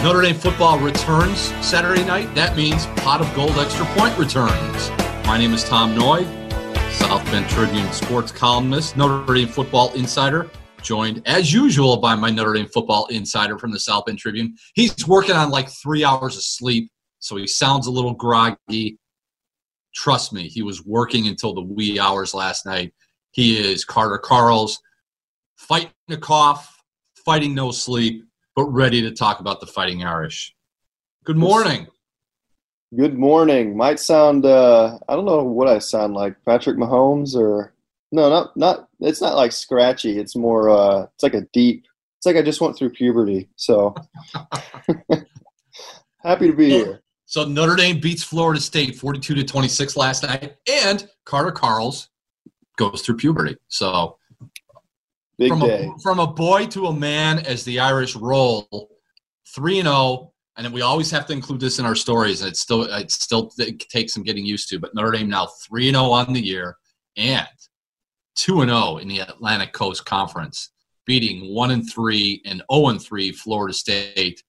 Notre Dame football returns Saturday night. That means Pot of Gold Extra Point returns. My name is Tom Noie, South Bend Tribune sports columnist, Notre Dame football insider, joined as usual by my Notre Dame football insider from the South Bend Tribune. He's working on like three hours of sleep, so he sounds a little groggy. Trust me, he was working until the wee hours last night. He is Carter Karels, fighting a cough, fighting no sleep but ready to talk about the Fighting Irish. Good morning. Good morning. Might sound uh, I don't know what I sound like, Patrick Mahomes or no, not not it's not like scratchy. It's more uh it's like a deep it's like I just went through puberty. So happy to be here. So Notre Dame beats Florida State 42 to 26 last night and Carter Karels goes through puberty. So Big from day. A, from a boy to a man as the Irish roll, three and zero, oh, and then we always have to include this in our stories. And it's still it still it takes some getting used to. But Notre Dame now three and zero oh on the year and two and zero oh in the Atlantic Coast Conference, beating one and three and zero and three Florida State,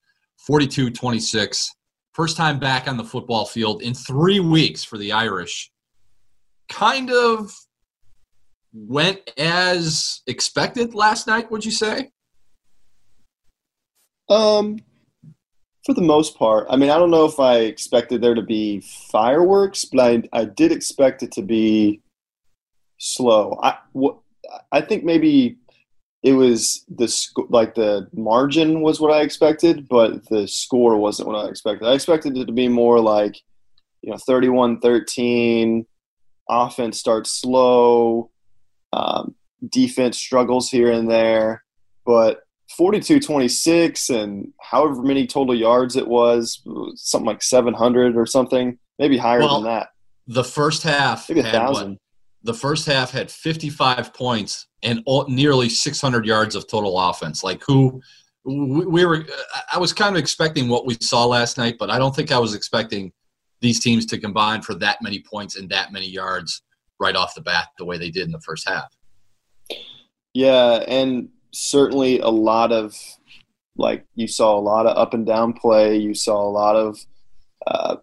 42-26. First time back on the football field in three weeks for the Irish. Kind of went as expected last night, would you say? Um, for the most part. I mean, I don't know if I expected there to be fireworks, but I, I did expect it to be slow. I, what, I think maybe it was the sc- like the margin was what I expected, but the score wasn't what I expected. I expected it to be more like, you know, 31-13, offense starts slow, um, defense struggles here and there, but 42 26 and however many total yards it was, something like 700 or something, maybe higher well, than that. The first half, maybe a thousand. What, the first half had 55 points and all, nearly 600 yards of total offense. Like who we, we were, I was kind of expecting what we saw last night, but I don't think I was expecting these teams to combine for that many points and that many yards right off the bat the way they did in the first half. Yeah, and certainly a lot of like you saw a lot of up and down play. You saw a lot of uh,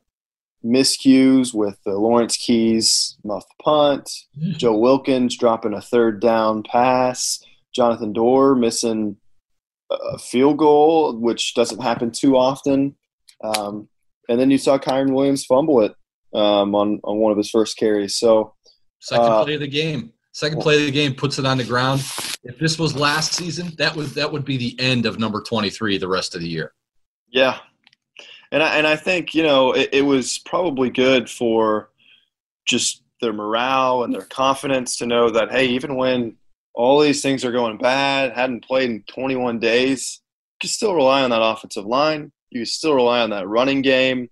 miscues with the Lawrence Keys muff punt, mm. Joe Wilkins dropping a third down pass, Jonathan Doerer missing a field goal, which doesn't happen too often. Um, and then you saw Kyren Williams fumble it um, on on one of his first carries. So Second uh, play of the game. Second play of the game puts it on the ground. If this was last season, that would that would be the end of number twenty three the rest of the year. Yeah, and I, and I think you know it, it was probably good for just their morale and their confidence to know that hey, even when all these things are going bad, hadn't played in 21 days, you still rely on that offensive line. You still rely on that running game.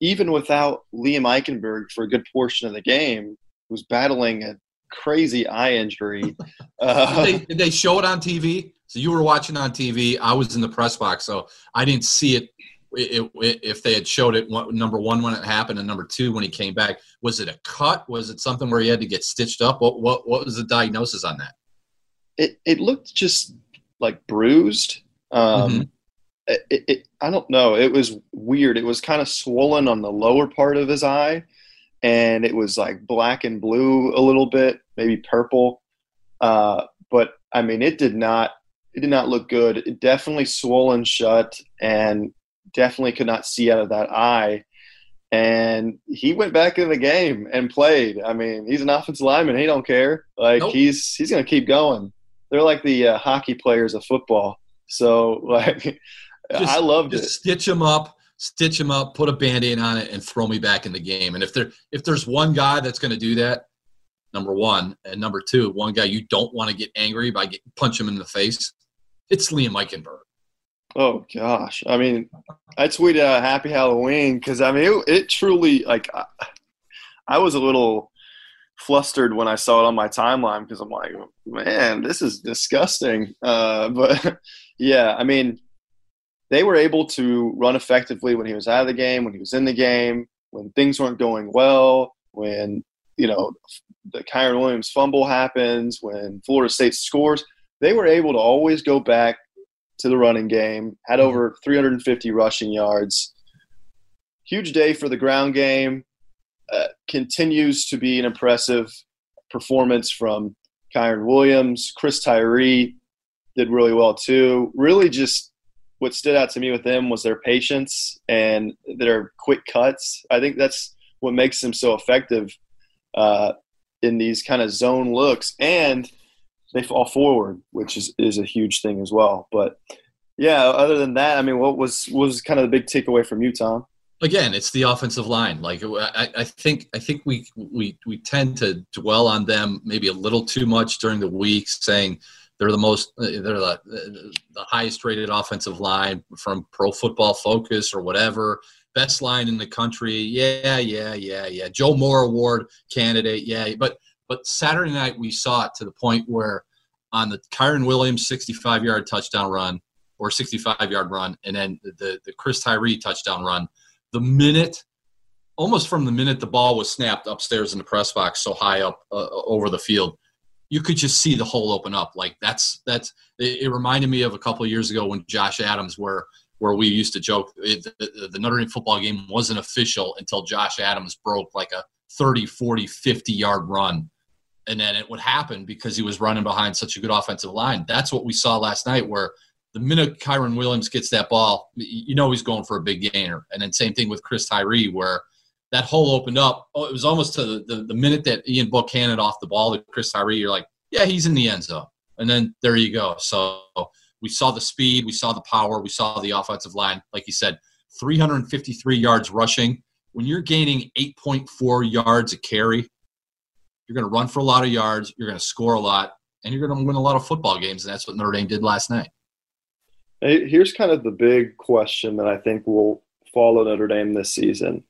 Even without Liam Eichenberg for a good portion of the game, was battling a crazy eye injury. Uh, did, they, did, they, show it on TV? So you were watching on TV. I was in the press box, so I didn't see it. it, it if they had showed it, number one when it happened, and number two when he came back, was it a cut? Was it something where he had to get stitched up? What what, what was the diagnosis on that? It it looked just like bruised. Um, mm-hmm. it, it, I don't know. It was weird. It was kind of swollen on the lower part of his eye, and it was like black and blue a little bit, maybe purple. Uh, but I mean, it did not it did not look good. It definitely swollen shut, and definitely could not see out of that eye. And he went back in the game and played. I mean, he's an offensive lineman. He don't care. Like nope. he's he's gonna keep going. They're like the uh, hockey players of football. So like, just, I loved just it. Stitch him up stitch him up, put a band-aid on it, and throw me back in the game. And if there if there's one guy that's going to do that, number one, and number two, one guy you don't want to get angry by get, punch him in the face, it's Liam Eichenberg. Oh gosh, I mean, I tweeted out "Happy Halloween" because I mean it, it truly like I, I was a little flustered when I saw it on my timeline because I'm like, man, this is disgusting. Uh, but yeah, I mean, they were able to run effectively when he was out of the game, when he was in the game, when things weren't going well, when you know the Kyren Williams fumble happens, when Florida State scores. They were able to always go back to the running game. Had mm-hmm. over 350 rushing yards. Huge day for the ground game. Uh, continues to be an impressive performance from Kyren Williams. Chris Tyree did really well too. Really, just what stood out to me with them was their patience and their quick cuts. I think that's what makes them so effective uh, in these kind of zone looks, and they fall forward, which is is a huge thing as well. But yeah, other than that, I mean, what was was kind of the big takeaway from you, Tom? Again, it's the offensive line. Like I, I think I think we we we tend to dwell on them maybe a little too much during the week, saying they're the most they're the, the highest rated offensive line from Pro Football Focus or whatever. Best line in the country. Yeah, yeah, yeah, yeah. Joe Moore Award candidate. Yeah, but but Saturday night we saw it to the point where on the Kyren Williams 65 yard touchdown run or 65 yard run, and then the the Chris Tyree touchdown run. The minute, almost from the minute the ball was snapped upstairs in the press box, so high up uh, over the field, you could just see the hole open up. Like that's that's. It, it reminded me of a couple of years ago when Josh Adams, where where we used to joke it, the, the Notre Dame football game wasn't official until Josh Adams broke like a 30, 40, 50 yard run. And then it would happen because he was running behind such a good offensive line. That's what we saw last night, where the minute Kyren Williams gets that ball, you know he's going for a big gainer. And then same thing with Chris Tyree, where that hole opened up. Oh, it was almost to the, the, the minute that Ian Book handed off the ball to Chris Tyree, you're like, yeah, he's in the end zone. And then there you go. So we saw the speed, we saw the power, we saw the offensive line. Like you said, 353 yards rushing. When you're gaining 8.4 yards a carry, you're going to run for a lot of yards, you're going to score a lot, and you're going to win a lot of football games. And that's what Notre Dame did last night. Here's kind of the big question that I think will follow Notre Dame this season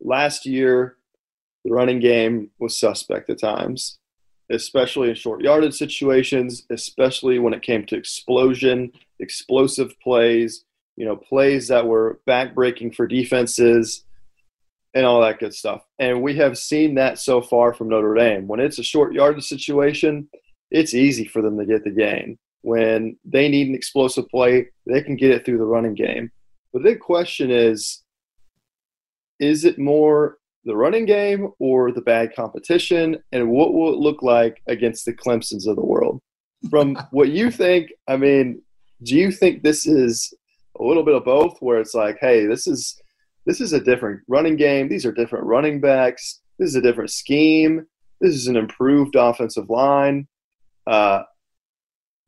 last year, the running game was suspect at times, especially in short yardage situations, especially when it came to explosion, explosive plays, you know, plays that were backbreaking for defenses and all that good stuff. And we have seen that so far from Notre Dame. When it's a short yardage situation, it's easy for them to get the gain. When they need an explosive play, they can get it through the running game. The big question is is it more the running game or the bad competition? And what will it look like against the Clemsons of the world? From what you think, I mean, do you think this is a little bit of both where it's like, hey, this is this is a different running game, these are different running backs, this is a different scheme, this is an improved offensive line. Uh,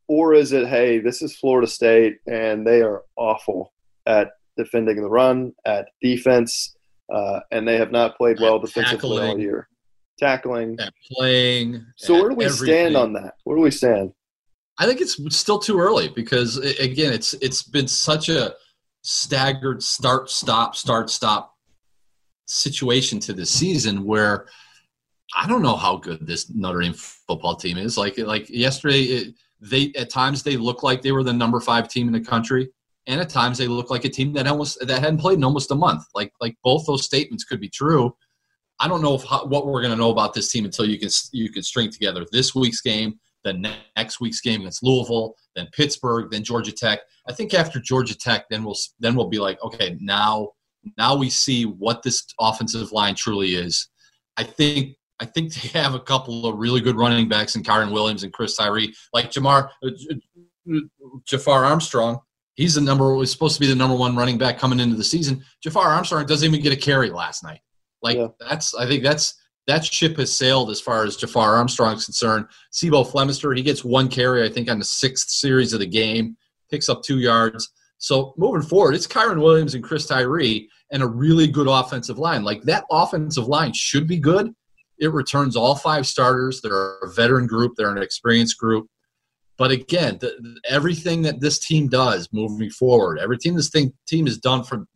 or is it, hey, this is Florida State and they are awful at defending the run, at defense, uh, and they have not played well defensively all year. Tackling, at playing. So where do we everything. stand on that? Where do we stand? I think it's still too early because again, it's it's been such a staggered start stop start stop situation to the season where I don't know how good this Notre Dame football team is. Like like yesterday, it, they at times they look like they were the number five team in the country and at times they look like a team that almost that hadn't played in almost a month. Like like both those statements could be true. I don't know if, what we're going to know about this team until you can you can string together this week's game, then next week's game against Louisville, then Pittsburgh, then Georgia Tech. I think after Georgia Tech, then we'll then we'll be like, okay, now now we see what this offensive line truly is. I think I think they have a couple of really good running backs in Kyren Williams and Chris Tyree, like Jamar uh, Jafar Armstrong He's the number was supposed to be the number one running back coming into the season. Jafar Armstrong doesn't even get a carry last night. Like yeah. that's I think that's that ship has sailed as far as Jafar Armstrong's concerned. C'Bo Flemister, he gets one carry, I think, on the sixth series of the game, picks up two yards. So moving forward, it's Kyren Williams and Chris Tyree and a really good offensive line. Like that offensive line should be good. It returns all five starters. They're a veteran group. They're an experienced group. But again, the, everything that this team does moving forward, everything this thing, team has done from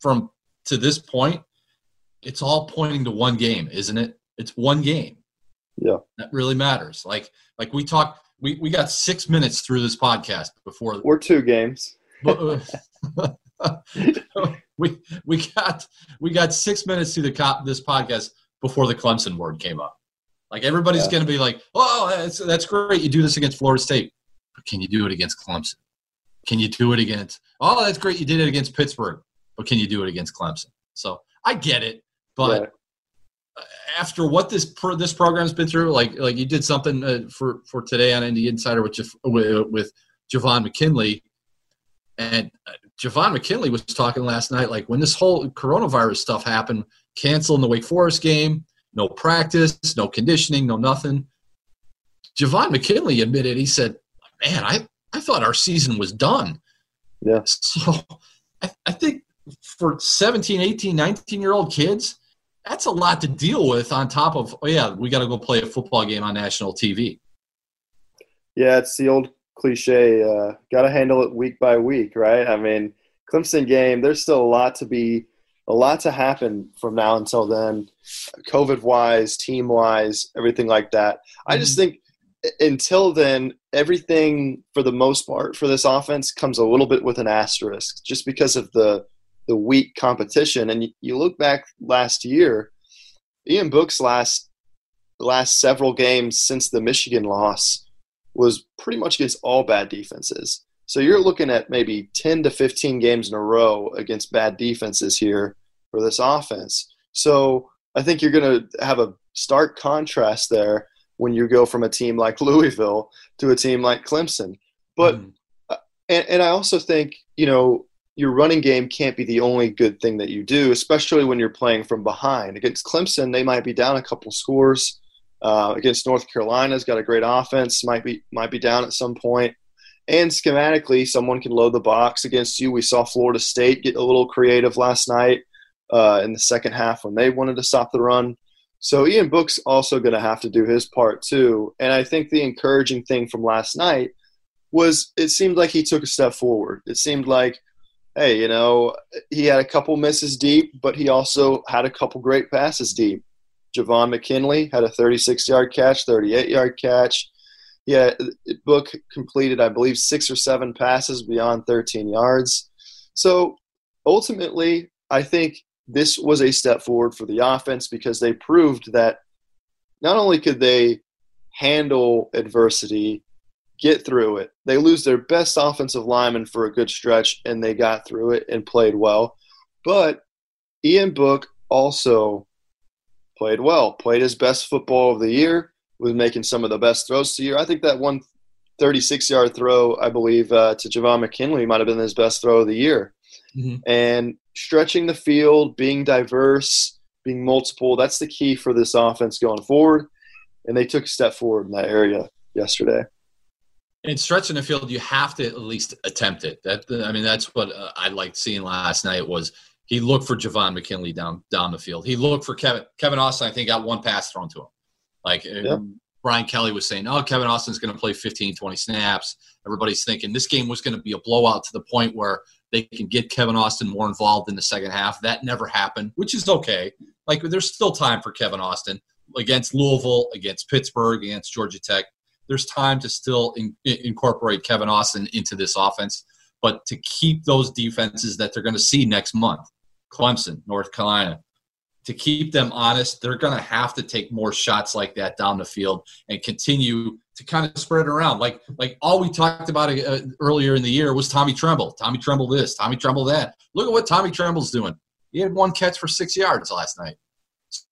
from to this point, it's all pointing to one game, isn't it? It's one game. Yeah, that really matters. Like like we talked, we we got six minutes through this podcast before. We're two games. Uh, we we got we got six minutes through the cop this podcast before the Clemson word came up. Like everybody's yeah. going to be like, "Oh, that's that's great. You do this against Florida State, but can you do it against Clemson? Can you do it against? Oh, that's great. You did it against Pittsburgh, but can you do it against Clemson? So I get it, but yeah. after what this pro, this program's been through, like like you did something uh, for for today on ND Insider with with, with Javon McKinley, and uh, Javon McKinley was talking last night, like when this whole coronavirus stuff happened, canceling the Wake Forest game no practice, no conditioning, no nothing. Javon McKinley admitted, he said, Man, I, I thought our season was done. Yeah. So I, I think for 17, 18, 19 year old kids, that's a lot to deal with on top of, oh, yeah, we got to go play a football game on national TV. Yeah, it's the old cliche uh, got to handle it week by week, right? I mean, Clemson game, there's still a lot to be a lot to happen from now until then, COVID wise, team wise, everything like that. I just mm-hmm. think until then, everything for the most part for this offense comes a little bit with an asterisk, just because of the the weak competition. And you, you look back last year, Ian Book's last last several games since the Michigan loss was pretty much against all bad defenses. So you're looking at maybe 10 to 15 games in a row against bad defenses here for this offense. So I think you're going to have a stark contrast there when you go from a team like Louisville to a team like Clemson. But mm. and, and I also think you know your running game can't be the only good thing that you do, especially when you're playing from behind. Against Clemson, they might be down a couple scores. Uh, against North Carolina's got a great offense, might be might be down at some point. And schematically, someone can load the box against you. We saw Florida State get a little creative last night uh, in the second half when they wanted to stop the run. So Ian Book's also going to have to do his part too. And I think the encouraging thing from last night was it seemed like he took a step forward. It seemed like, hey, you know, he had a couple misses deep, but he also had a couple great passes deep. Javon McKinley had a 36 yard catch, 38 yard catch yeah, Book completed, I believe, six or seven passes beyond 13 yards. So ultimately, I think this was a step forward for the offense because they proved that not only could they handle adversity, get through it, they lose their best offensive lineman for a good stretch, and they got through it and played well. But Ian Book also played well, played his best football of the year was making some of the best throws to you. I think that one 36 yard throw, I believe, uh, to Javon McKinley might have been his best throw of the year. Mm-hmm. And stretching the field, being diverse, being multiple, that's the key for this offense going forward. And they took a step forward in that area yesterday. And stretching the field, you have to at least attempt it. That I mean, that's what uh, I liked seeing last night was he looked for Javon McKinley down down the field. He looked for Kevin Kevin Austin. I think got one pass thrown to him. Like uh, yep. Brian Kelly was saying, oh, Kevin Austin's going to play 15, 20 snaps. Everybody's thinking this game was going to be a blowout to the point where they can get Kevin Austin more involved in the second half. That never happened, which is okay. Like there's still time for Kevin Austin against Louisville, against Pittsburgh, against Georgia Tech. There's time to still in, incorporate Kevin Austin into this offense, but to keep those defenses that they're going to see next month, Clemson, North Carolina, to keep them honest, they're going to have to take more shots like that down the field and continue to kind of spread it around. Like like all we talked about uh, earlier in the year was Tommy Tremble. Tommy Tremble this, Tommy Tremble that. Look at what Tommy Tremble's doing. He had one catch for six yards last night.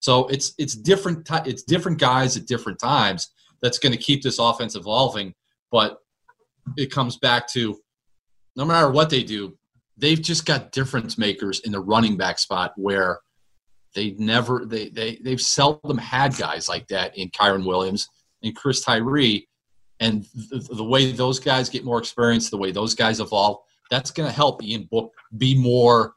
So it's it's different it's different guys at different times that's going to keep this offense evolving. But it comes back to no matter what they do, they've just got difference makers in the running back spot where – they never they they they've seldom had guys like that in Kyren Williams and Chris Tyree, and the, the way those guys get more experience, the way those guys evolve, that's going to help Ian Book be more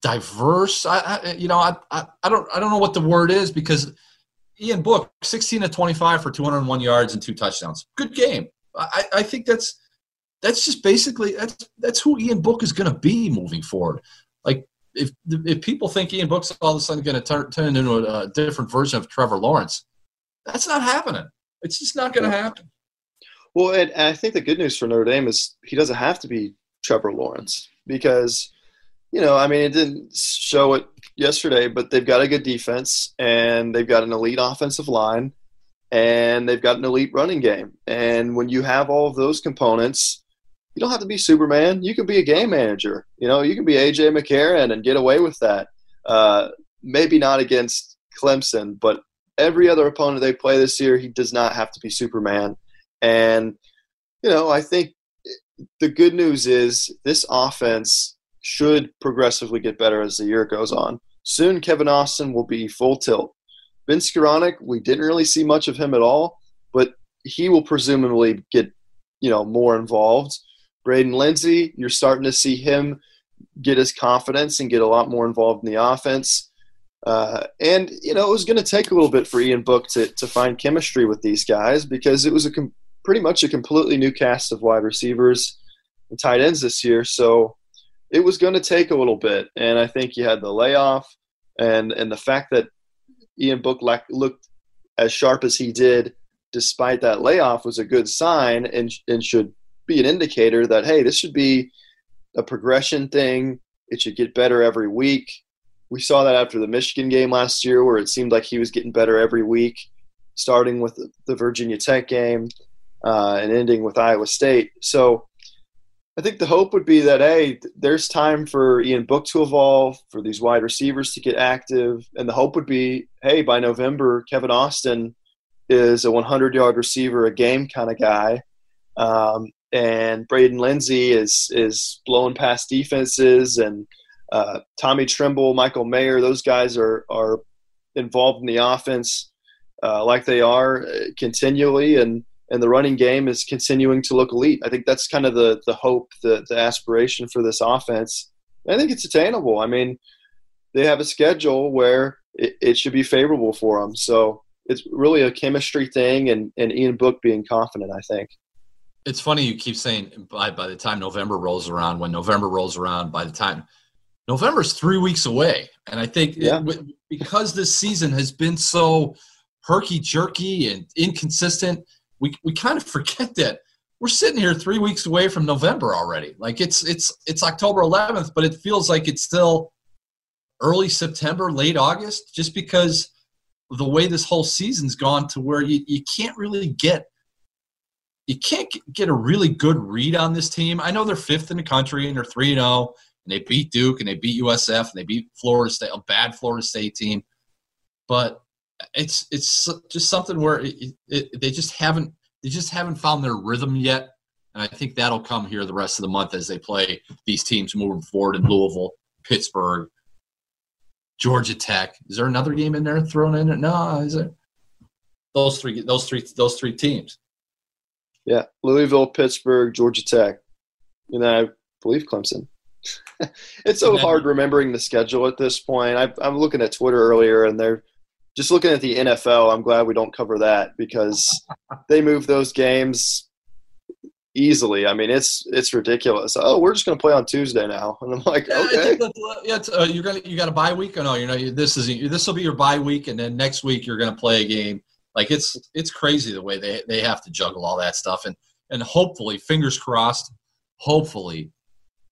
diverse. I, I you know, I, I, I don't, I don't know what the word is because Ian Book, 16 to 25 for 201 yards and two touchdowns. Good game. I, I think that's that's just basically that's that's who Ian Book is going to be moving forward. Like if if people think Ian Book's all of a sudden going to turn turn into a, a, different version of Trevor Lawrence, that's not happening. It's just not going to happen. Well, and, and I think the good news for Notre Dame is he doesn't have to be Trevor Lawrence because you know, I mean, it didn't show it yesterday, but they've got a good defense and they've got an elite offensive line and they've got an elite running game. And when you have all of those components, you don't have to be Superman. You can be a game manager. You know, you can be AJ McCarron and get away with that. Uh, maybe not against Clemson, but every other opponent they play this year, he does not have to be Superman. And, you know, I think the good news is this offense should progressively get better as the year goes on. Soon, Kevin Austin will be full tilt. Ben Skowronek, we didn't really see much of him at all, but he will presumably get, you know, more involved. Braden Lenzy, you're starting to see him get his confidence and get a lot more involved in the offense. Uh, and you know, it was going to take a little bit for Ian Book to to find chemistry with these guys because it was a com- pretty much a completely new cast of wide receivers and tight ends this year. So it was going to take a little bit, and I think you had the layoff and and the fact that Ian Book looked as sharp as he did despite that layoff was a good sign and and should be an indicator that hey, this should be a progression thing. It should get better every week. We saw that after the Michigan game last year, where it seemed like he was getting better every week, starting with the Virginia Tech game uh, and ending with Iowa State. So I think the hope would be that hey, there's time for Ian Book to evolve, for these wide receivers to get active, and the hope would be hey, by November, Kevin Austin is a 100 yard receiver a game kind of guy, um, and Braden Lenzy is is blowing past defenses, and uh, Tommy Tremble, Michael Mayer, those guys are are involved in the offense uh, like they are uh, continually, and and the running game is continuing to look elite. I think that's kind of the the hope, the the aspiration for this offense. I think it's attainable. I mean, they have a schedule where it, it should be favorable for them. So it's really a chemistry thing, and and Ian Book being confident. I think. It's funny you keep saying by by the time November rolls around, when November rolls around, by the time November's three weeks away, and I think yeah. it, because this season has been so herky jerky and inconsistent we we kind of forget that we're sitting here three weeks away from November already. Like it's it's it's October 11th, but it feels like it's still early September, late August, just because the way this whole season's gone to where you, you can't really get you can't get a really good read on this team. I know they're fifth in the country and they're three and zero, oh, and they beat Duke and they beat USF and they beat Florida State, a bad Florida State team. But it's it's just something where it, it, they just haven't they just haven't found their rhythm yet, and I think that'll come here the rest of the month as they play these teams moving forward in Louisville, Pittsburgh, Georgia Tech. Is there another game in there thrown in? No, is it? Those three, those three, those three teams. Yeah, Louisville, Pittsburgh, Georgia Tech, and I believe Clemson. it's so hard remembering the schedule at this point. I, I'm looking at Twitter earlier, and they're just looking at the NFL, I'm glad we don't cover that because they move those games easily. I mean, it's it's ridiculous. Oh, we're just going to play on Tuesday now, and I'm like, okay. Yeah, uh, you're gonna you got a bye week or no? You know, this is this will be your bye week, and then next week you're going to play a game. Like it's it's crazy the way they they have to juggle all that stuff, and and hopefully, fingers crossed, hopefully,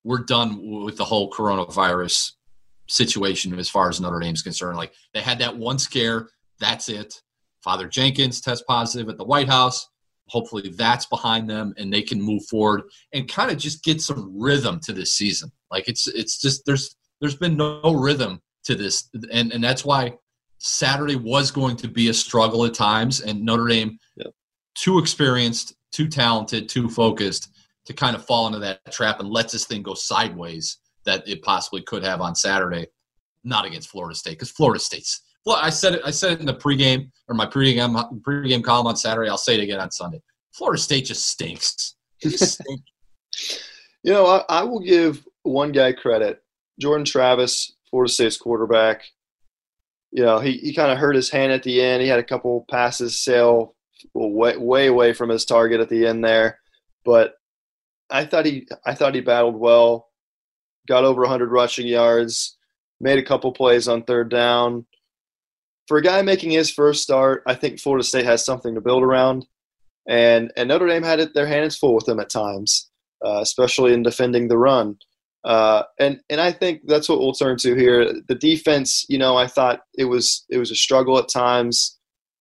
we're done with the whole coronavirus situation as far as Notre Dame's concerned. Like they had that one scare, that's it. Father Jenkins test positive at the White House. Hopefully that's behind them and they can move forward and kind of just get some rhythm to this season. Like it's it's just there's there's been no rhythm to this and and that's why Saturday was going to be a struggle at times and Notre Dame too experienced, too talented, too focused to kind of fall into that trap and let this thing go sideways that it possibly could have on Saturday, not against Florida State because Florida State's. Well, I said it. I said it in the pregame or my pregame pregame column on Saturday. I'll say it again on Sunday. Florida State just stinks. Just stink. You know, I, I will give one guy credit. Jordan Travis, Florida State's quarterback. You know, he, he kind of hurt his hand at the end. He had a couple passes sail way way away from his target at the end there, but I thought he I thought he battled well. Got over 100 rushing yards. Made a couple plays on third down. For a guy making his first start, I think Florida State has something to build around, and and Notre Dame had it, their hands full with him at times, uh, especially in defending the run. Uh, and and I think that's what we'll turn to here. The defense, you know, I thought it was it was a struggle at times.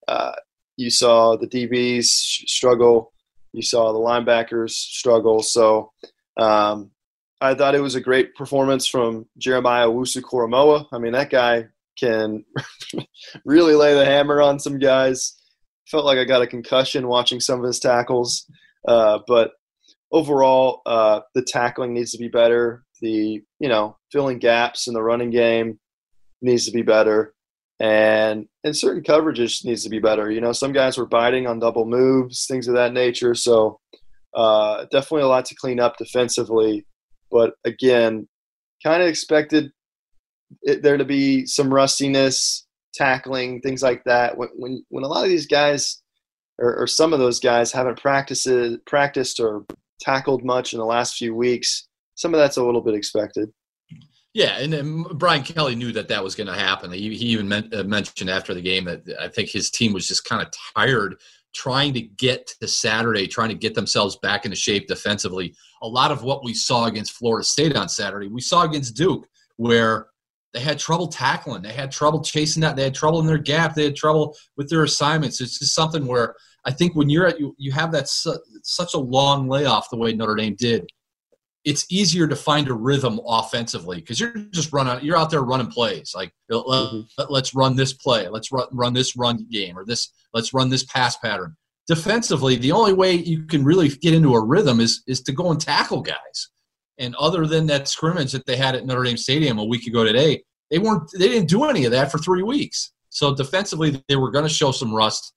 Uh, you saw the DBs struggle. You saw the linebackers struggle. So um, I thought it was a great performance from Jeremiah Owusu-Koramoah. I mean, that guy can really lay the hammer on some guys. Felt like I got a concussion watching some of his tackles. Uh, but overall, uh, the tackling needs to be better the you know filling gaps in the running game needs to be better. And and certain coverages needs to be better. You know some guys were biting on double moves things of that nature. So uh, definitely a lot to clean up defensively. But again kind of expected it, there to be some rustiness tackling things like that. When when, when a lot of these guys or, or some of those guys haven't practiced practiced or tackled much in the last few weeks some of that's a little bit expected. Yeah, and, and Brian Kelly knew that that was going to happen. He, he even meant, uh, mentioned after the game that I think his team was just kind of tired trying to get to Saturday, trying to get themselves back into shape defensively. A lot of what we saw against Florida State on Saturday, we saw against Duke, where they had trouble tackling, they had trouble chasing that, they had trouble in their gap, they had trouble with their assignments. It's just something where I think when you're at you, you have that su- such a long layoff the way Notre Dame did it's easier to find a rhythm offensively because you're just running you're out there running plays like mm-hmm. let, us run this play let's run, run this run game or this let's run this pass pattern. Defensively the only way you can really get into a rhythm is is to go and tackle guys. And other than that scrimmage that they had at Notre Dame Stadium a week ago today they weren't they didn't do any of that for 3 weeks. So defensively they were going to show some rust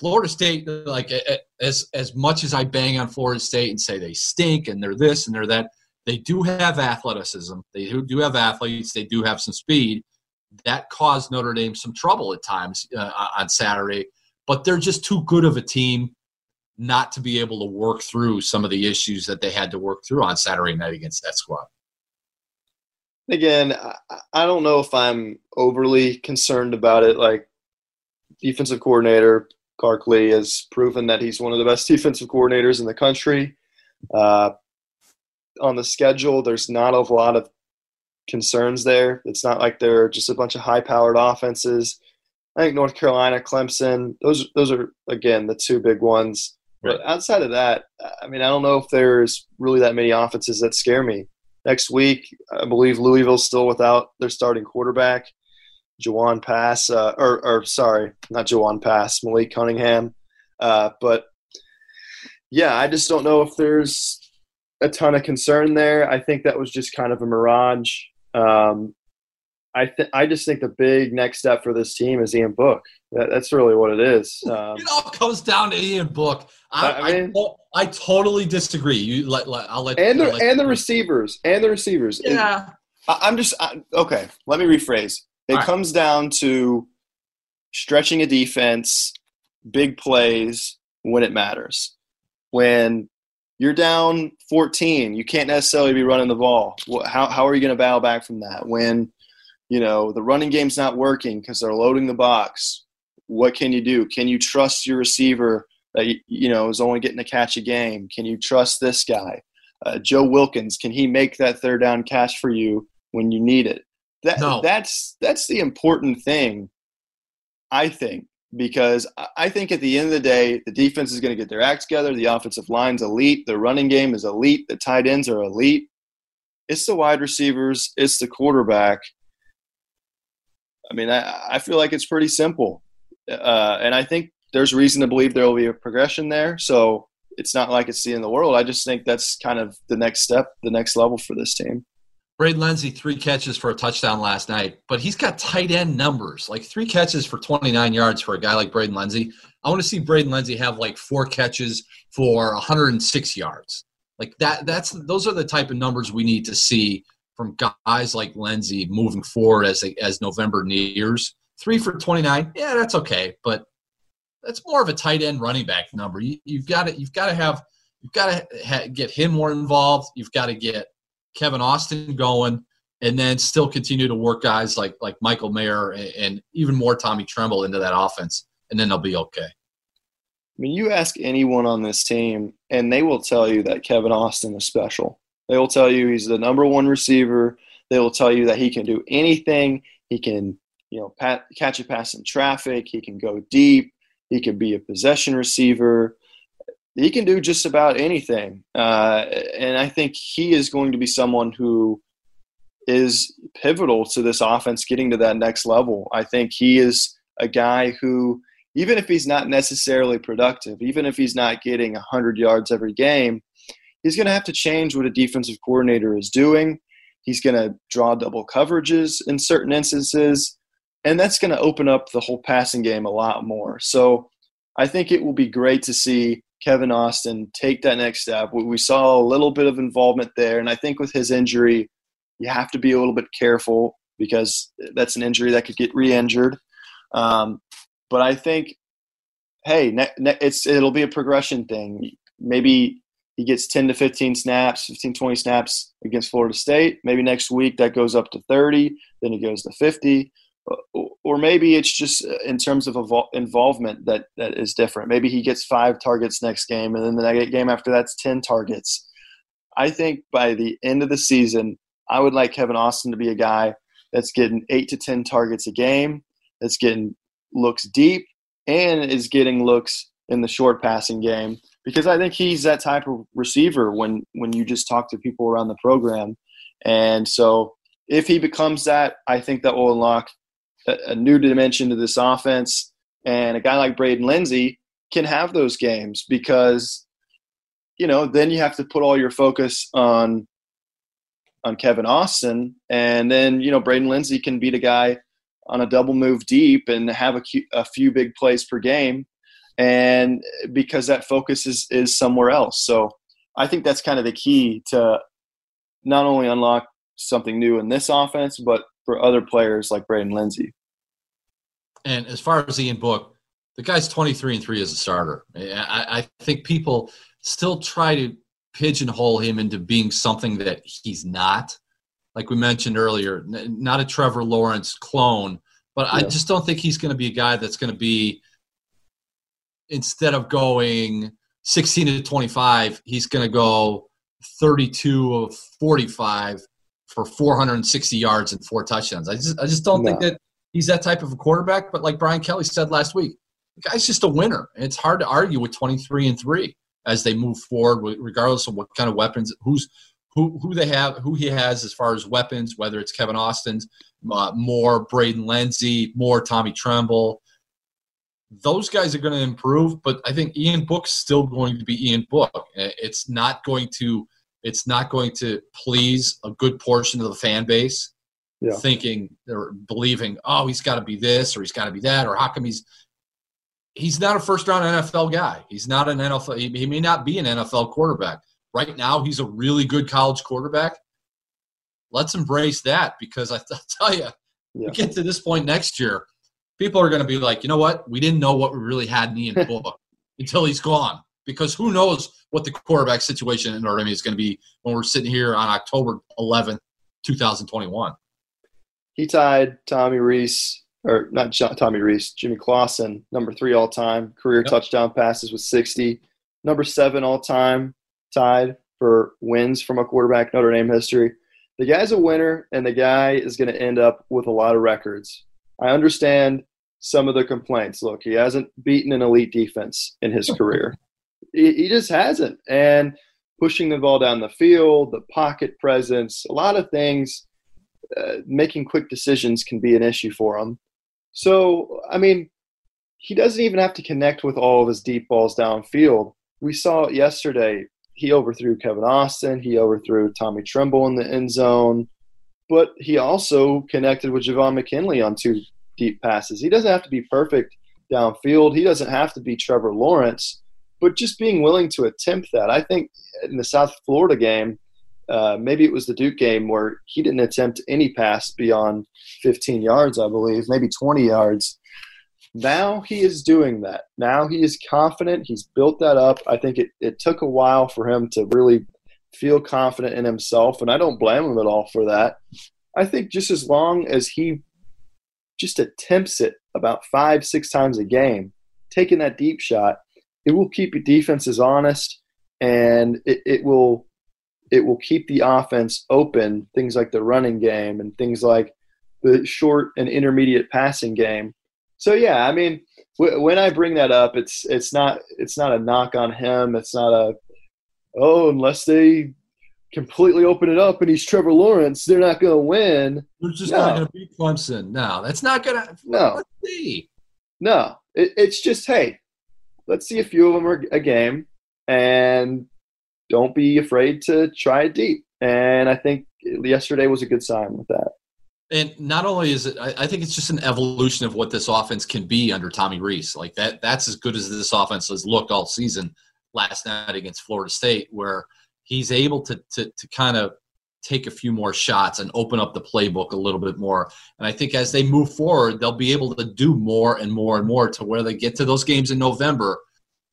Florida State, like as as much as I bang on Florida State and say they stink and they're this and they're that, they do have athleticism. They do have athletes. They do have some speed. That caused Notre Dame some trouble at times uh, on Saturday, but they're just too good of a team not to be able to work through some of the issues that they had to work through on Saturday night against that squad. Again, I don't know if I'm overly concerned about it. Like defensive coordinator, Clark Lea has proven that he's one of the best defensive coordinators in the country. Uh, on the schedule, there's not a lot of concerns there. It's not like they're just a bunch of high-powered offenses. I think North Carolina, Clemson, those those are again the two big ones. Right. But outside of that, I mean, I don't know if there's really that many offenses that scare me. Next week, I believe Louisville's still without their starting quarterback. Jawon Pass, uh, or, or sorry, not Jawon Pass, Malik Cunningham. Uh, but yeah, I just don't know if there's a ton of concern there. I think that was just kind of a mirage. Um, I th- I just think the big next step for this team is Ian Book. That, that's really what it is. Um, it all comes down to Ian Book. I, I, mean, I, I totally disagree. You let, let I'll let and the let and the receivers and the receivers. Yeah, I, am just I, okay. Let me rephrase. It right. comes down to stretching a defense, big plays when it matters. When you're down 14, you can't necessarily be running the ball. How, how are you going to battle back from that? When, you know, the running game's not working because they're loading the box, what can you do? Can you trust your receiver that, you know, is only getting to catch a game? Can you trust this guy? Uh, Joe Wilkins, can he make that third down catch for you when you need it? That no. that's that's the important thing, I think, because I think at the end of the day, the defense is going to get their act together. The offensive line's elite. The running game is elite. The tight ends are elite. It's the wide receivers. It's the quarterback. I mean, I, I feel like it's pretty simple, uh, and I think there's reason to believe there will be a progression there. So it's not like it's the end of the world. I just think that's kind of the next step, the next level for this team. Braden Lenzy, three catches for a touchdown last night, but he's got tight end numbers, like three catches for 29 yards for a guy like Braden Lenzy. I want to see Braden Lenzy have like four catches for 106 yards. Like that that's those are the type of numbers we need to see from guys like Lenzy moving forward as as November nears. Three for 29, yeah, that's okay, but that's more of a tight end running back number. You, have got to you've got to have you've got to ha- get him more involved. You've got to get Kevin Austin going, and then still continue to work guys like like Michael Mayer and, and even more Tommy Tremble into that offense, and then they'll be okay. I mean, you ask anyone on this team, and they will tell you that Kevin Austin is special. They will tell you he's the number one receiver. They will tell you that he can do anything. He can, you know, pat, catch a pass in traffic. He can go deep. He can be a possession receiver. He can do just about anything. Uh, and I think he is going to be someone who is pivotal to this offense getting to that next level. I think he is a guy who, even if he's not necessarily productive, even if he's not getting 100 yards every game, he's going to have to change what a defensive coordinator is doing. He's going to draw double coverages in certain instances, and that's going to open up the whole passing game a lot more. So I think it will be great to see Kevin Austin take that next step. We saw a little bit of involvement there, and I think with his injury, you have to be a little bit careful because that's an injury that could get re-injured. Um, but I think, hey, ne- ne- it's it'll be a progression thing. Maybe he gets 10 to 15 snaps, 15, 20 snaps against Florida State. Maybe next week that goes up to 30, then it goes to 50. Or maybe it's just uh, in terms of involvement that, that is different. Maybe he gets five targets next game, and then the next game after that's 10 targets. I think by the end of the season, I would like Kevin Austin to be a guy that's getting eight to 10 targets a game, that's getting looks deep, and is getting looks in the short passing game because I think he's that type of receiver when when you just talk to people around the program. And so if he becomes that, I think that will unlock a, new dimension to this offense. And a guy like Braden Lenzy can have those games because you know then you have to put all your focus on on Kevin Austin, and then you know Braden Lenzy can beat a guy on a double move deep and have a, a few big plays per game and because that focus is is somewhere else. So I think that's kind of the key to not only unlock something new in this offense, but for other players like Braden Lenzy. And as far as Ian Book, the guy's 23 and 3 as a starter. I, I think people still try to pigeonhole him into being something that he's not. Like we mentioned earlier, not a Trevor Lawrence clone, but yeah. I just don't think he's going to be a guy that's going to be instead of going 16 to 25, he's going to go 32 of 45 for 460 yards and four touchdowns. I just I just don't no. think that he's that type of a quarterback. But like Brian Kelly said last week, the guy's just a winner. And it's hard to argue with 23 and three as they move forward, regardless of what kind of weapons, who's who who they have, who he has as far as weapons, whether it's Kevin Austin's, uh, more Braden Lenzy, more Tommy Tremble those guys are going to improve, but I think Ian Book's still going to be Ian Book. It's not going to it's not going to please a good portion of the fan base, yeah. thinking or believing, oh, he's got to be this or he's got to be that, or how come he's he's not a first round NFL guy. He's not an NFL. He, may not be an NFL quarterback right now. He's a really good college quarterback. Let's embrace that because I, tell you, yeah. we get to this point next year people are going to be like, you know what? We didn't know what we really had in Ian Book until he's gone. Because who knows what the quarterback situation in Notre Dame is going to be when we're sitting here on October 11th, 2021. He tied Tommy Rees, or not Tommy Rees, Jimmy Clausen, number three all time, career yep. touchdown passes with 60. Number seven all time, tied for wins from a quarterback Notre Dame history. The guy's a winner, and the guy is going to end up with a lot of records. I understand some of the complaints. Look, he hasn't beaten an elite defense in his career. He, just hasn't. And pushing the ball down the field, the pocket presence, a lot of things, uh, making quick decisions can be an issue for him. So, I mean, he doesn't even have to connect with all of his deep balls downfield. We saw it yesterday. He overthrew Kevin Austin. He overthrew Tommy Tremble in the end zone. But he also connected with Javon McKinley on two deep passes. He doesn't have to be perfect downfield. He doesn't have to be Trevor Lawrence, but just being willing to attempt that. I think in the South Florida game, uh, maybe it was the Duke game where he didn't attempt any pass beyond 15 yards, I believe, maybe 20 yards. Now he is doing that. Now he is confident. He's built that up. I think it, it took a while for him to really feel confident in himself, and I don't blame him at all for that. I think just as long as he just attempts it about five, six times a game, taking that deep shot, it will keep your defenses honest and it, it will it will keep the offense open, things like the running game and things like the short and intermediate passing game. So yeah, I mean, w- when I bring that up, it's it's not it's not a knock on him. It's not a oh, unless they completely open it up and he's Trevor Lawrence, they're not going to win. they're just no. not going to beat Clemson. No, that's not going to. No. Let's see. No, it, it's just hey, let's see a few of them are a game, and don't be afraid to try it deep. And I think yesterday was a good sign with that. And not only is it, I think it's just an evolution of what this offense can be under Tommy Rees. Like that, that's as good as this offense has looked all season. Last night against Florida State, where he's able to to, to kind of take a few more shots and open up the playbook a little bit more. And I think as they move forward, they'll be able to do more and more and more to where they get to those games in November.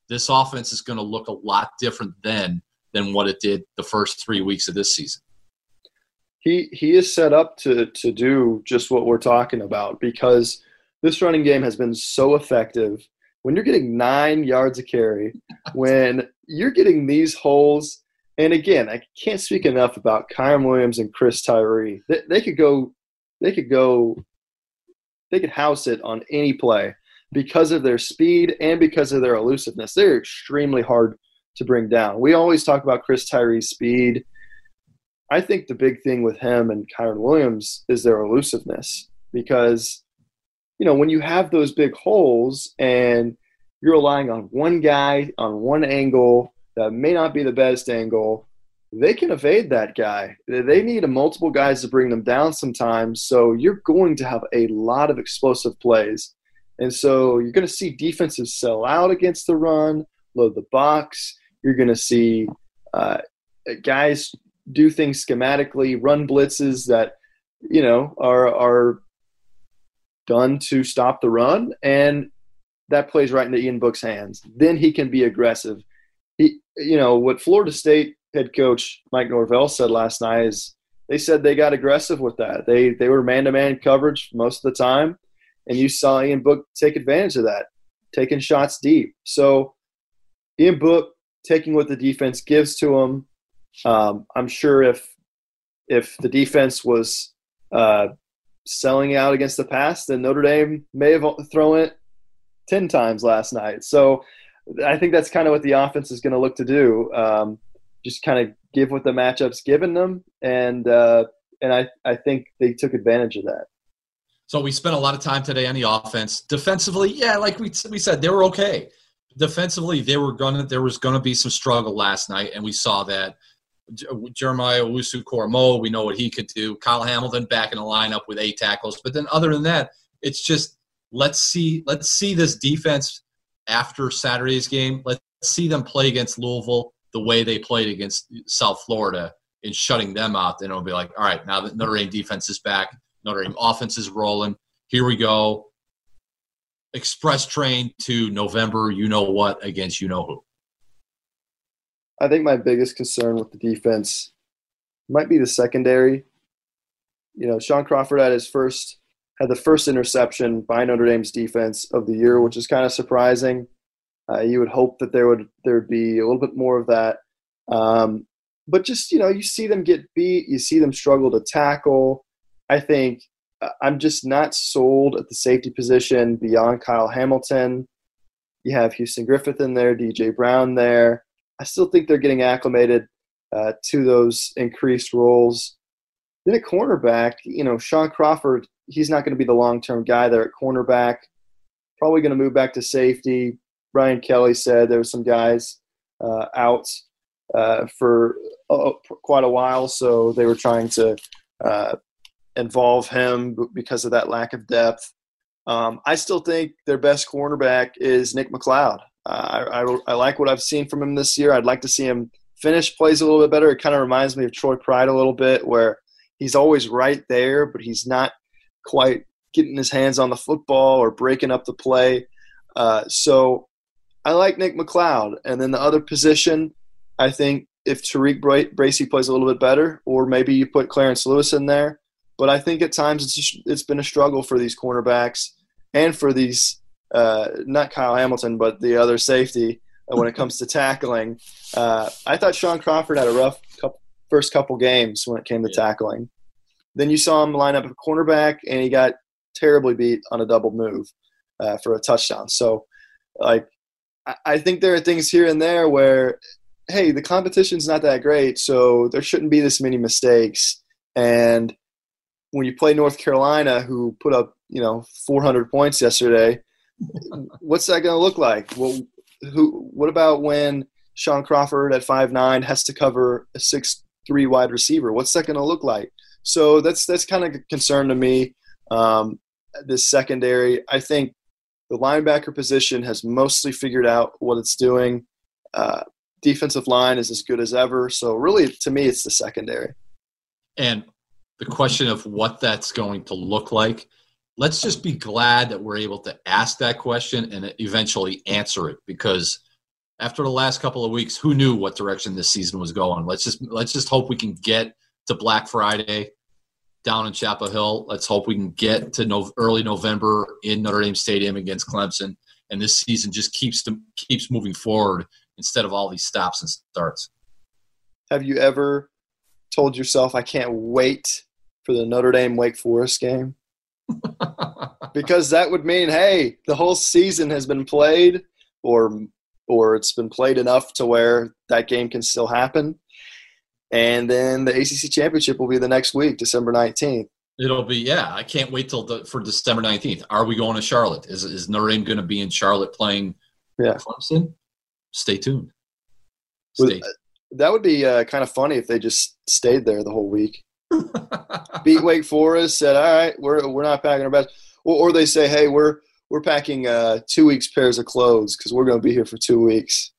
This offense is going to look a lot different then than what it did the first three weeks of this season. He he is set up to to do just what we're talking about because this running game has been so effective. When you're getting nine yards a carry, when you're getting these holes, and again, I can't speak enough about Kyren Williams and Chris Tyree. They, they could go, they could go, they could house it on any play because of their speed and because of their elusiveness. They're extremely hard to bring down. We always talk about Chris Tyree's speed. I think the big thing with him and Kyren Williams is their elusiveness because, you know, when you have those big holes and you're relying on one guy on one angle that may not be the best angle, they can evade that guy. They need multiple guys to bring them down sometimes. So you're going to have a lot of explosive plays. And so you're going to see defenses sell out against the run, load the box. You're going to see uh, guys do things schematically, run blitzes that you know are are done to stop the run, and that plays right into Ian Book's hands. Then he can be aggressive. You know, what Florida State head coach Mike Norvell said last night is they said they got aggressive with that. They they were man to man coverage most of the time, and you saw Ian Book take advantage of that, taking shots deep. So Ian Book taking what the defense gives to him. Um, I'm sure if if the defense was uh, selling out against the pass, then Notre Dame may have thrown it ten times last night. So I think that's kind of what the offense is going to look to do. Um, just kind of give what the matchups given them, and uh, and I I think they took advantage of that. So we spent a lot of time today on the offense. Defensively, yeah, like we we said, they were okay defensively, they were gonna there was gonna be some struggle last night, and we saw that. Jeremiah Owusu-Koramoah, we know what he could do. Kyle Hamilton back in the lineup with eight tackles, but then other than that, it's just let's see let's see this defense after Saturday's game. Let's see them play against Louisville the way they played against South Florida in shutting them out. Then it'll be like, all right, now that Notre Dame defense is back, Notre Dame offense is rolling. Here we go express train to November, you know what, against you know who? I think my biggest concern with the defense might be the secondary. You know, Shaun Crawford had his first had the first interception by Notre Dame's defense of the year, which is kind of surprising. Uh, you would hope that there would there would be a little bit more of that. Um, but just you know, you see them get beat, you see them struggle to tackle. I think I'm just not sold at the safety position beyond Kyle Hamilton. You have Houston Griffith in there, DJ Brown there. I still think they're getting acclimated uh, to those increased roles. Then at cornerback, you know, Shaun Crawford, he's not going to be the long term guy there at cornerback. Probably going to move back to safety. Brian Kelly said there were some guys uh, out uh, for uh, quite a while, so they were trying to uh, involve him because of that lack of depth. Um, I still think their best cornerback is Nick McCloud. Uh, I, I, I like what I've seen from him this year. I'd like to see him finish plays a little bit better. It kind of reminds me of Troy Pride a little bit, where he's always right there, but he's not quite getting his hands on the football or breaking up the play. Uh, so I like Nick McCloud. And then the other position, I think if Tariq Bracy plays a little bit better, or maybe you put Clarence Lewis in there. But I think at times it's just, it's been a struggle for these cornerbacks and for these uh, not Kyle Hamilton, but the other safety uh, when it comes to tackling. Uh, I thought Shaun Crawford had a rough couple, first couple games when it came to yeah. tackling. Then you saw him line up a cornerback, and he got terribly beat on a double move uh, for a touchdown. So, like, I, I think there are things here and there where, hey, the competition's not that great, so there shouldn't be this many mistakes. And when you play North Carolina, who put up you know 400 points yesterday, what's that going to look like? Well, who? What about when Shaun Crawford at five nine has to cover a six three wide receiver? What's that going to look like? So that's that's kind of a concern to me. Um, this secondary, I think the linebacker position has mostly figured out what it's doing. Uh, defensive line is as good as ever. So really, to me, it's the secondary. And the question of what that's going to look like let's just be glad that we're able to ask that question and eventually answer it because after the last couple of weeks who knew what direction this season was going? Let's just let's just hope we can get to black friday down in chapel hill. Let's hope we can get to no, early november in notre dame stadium against clemson. And this season just keeps to, keeps moving forward instead of all these stops and starts. Have you ever told yourself i can't wait for the notre dame wake forest game because that would mean, hey, the whole season has been played, or or it's been played enough to where that game can still happen. And then the ACC championship will be the next week, December nineteenth. It'll be yeah. I can't wait till the, for December nineteenth. Are we going to Charlotte? Is is Notre Dame going to be in Charlotte playing yeah. Clemson? Stay tuned. Stay. That would be uh, kind of funny if they just stayed there the whole week. beat Wake Forest. Said, "All right, we're we're not packing our bags," or, or they say, "Hey, we're we're packing uh, two weeks pairs of clothes because we're going to be here for two weeks."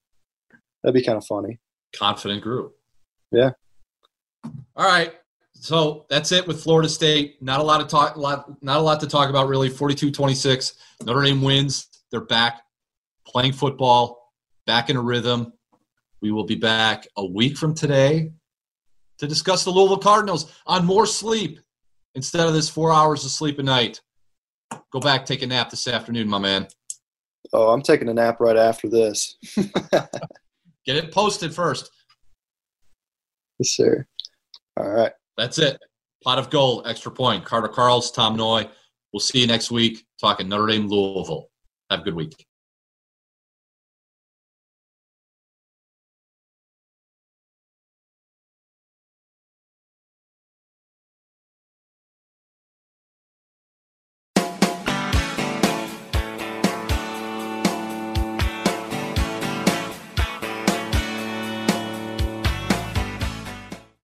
That'd be kind of funny. Confident group. Yeah. All right. So that's it with Florida State. Not a lot of talk. Lot, not a lot to talk about really. 42-26. Notre Dame wins. They're back playing football, back in a rhythm. We will be back a week from today to discuss the Louisville Cardinals on more sleep instead of this four hours of sleep a night. Go back, take a nap this afternoon, my man. Oh, I'm taking a nap right after this. Get it posted first. Yes, sir. All right. That's it. Pot of gold, extra point. Carter Karels, Tom Noie. We'll see you next week talking Notre Dame Louisville. Have a good week.